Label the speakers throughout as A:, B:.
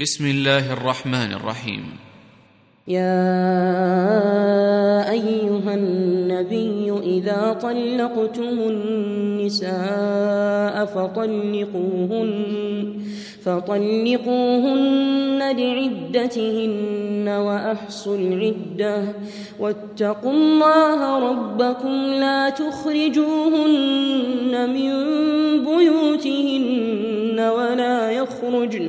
A: بسم الله الرحمن الرحيم.
B: يا أيها النبي إذا طلقتم النساء فطلقوهن فطلقوهن لعدتهن وأحصوا العدة. واتقوا الله ربكم لا تخرجوهن من بيوتهن ولا يخرجن.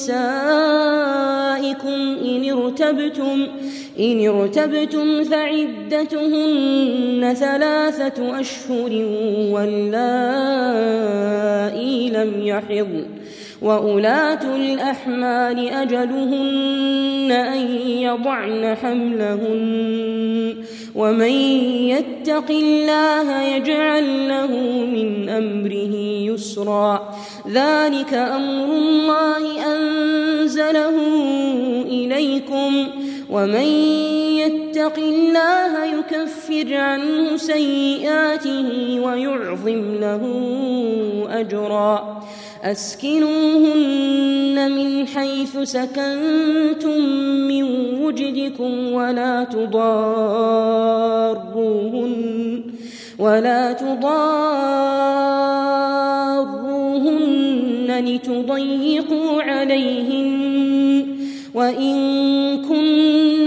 B: نسائكم إن ارتبتم إن ارتبتم فعدتهن ثلاثة أشهر واللائي لم يحضن وأولاة الأحمال أجلهن أن يضعن حملهن. ومن يتق الله يجعل له من أمره يسرا. ذلك أمر الله أنزله إليكم. ومن يتق الله يكفر عنه سيئاته ويعظم له أجرا. أسكنوهن من حيث سكنتم من وجدكم ولا تضاروهن ولا تضاروهن لتضيقوا عليهن. وإن كن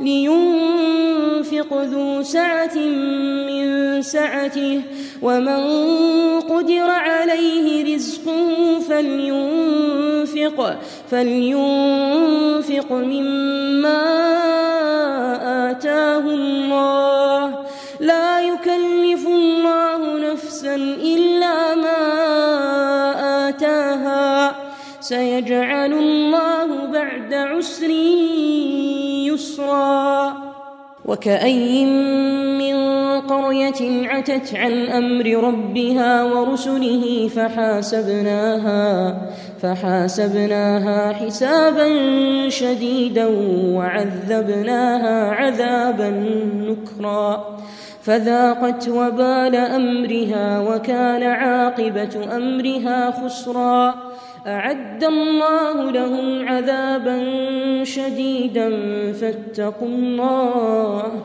B: لينفق ذو سعة من سعته ومن قدر عليه رزقه فلينفق فلينفق مما آتاه الله. لا يكلف الله نفسا إلا ما آتاها. سيجعل الله بعد عسر يسرا وكأي من قرية عتت عن أمر ربها ورسله فحاسبناها فحاسبناها حسابا شديدا وعذبناها عذابا نكرا فذاقت وبال أمرها وكان عاقبة أمرها خسرا أعد الله لهم عذابا شديدا فاتقوا الله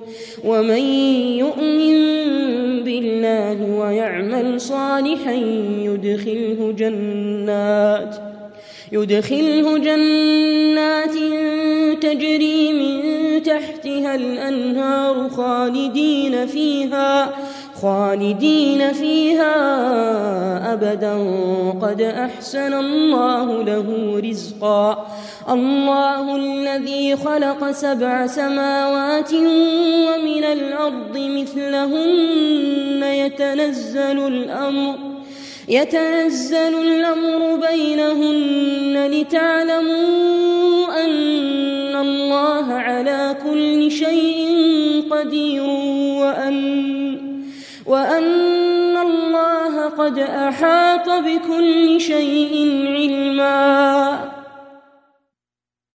B: ومن يؤمن الله ويعمل صالحا يدخله جنات يدخله جنات تجري من تحتها الأنهار خالدين فيها. خالدين فيها أبدا. قد أحسن الله له رزقا. الله الذي خلق سبع سماوات ومن الأرض مثلهن. يتنزل الأمر يتنزل الأمر بينهن لتعلموا أن الله على كل شيء قدير وأن وأن الله قد أحاط بكل شيء علما.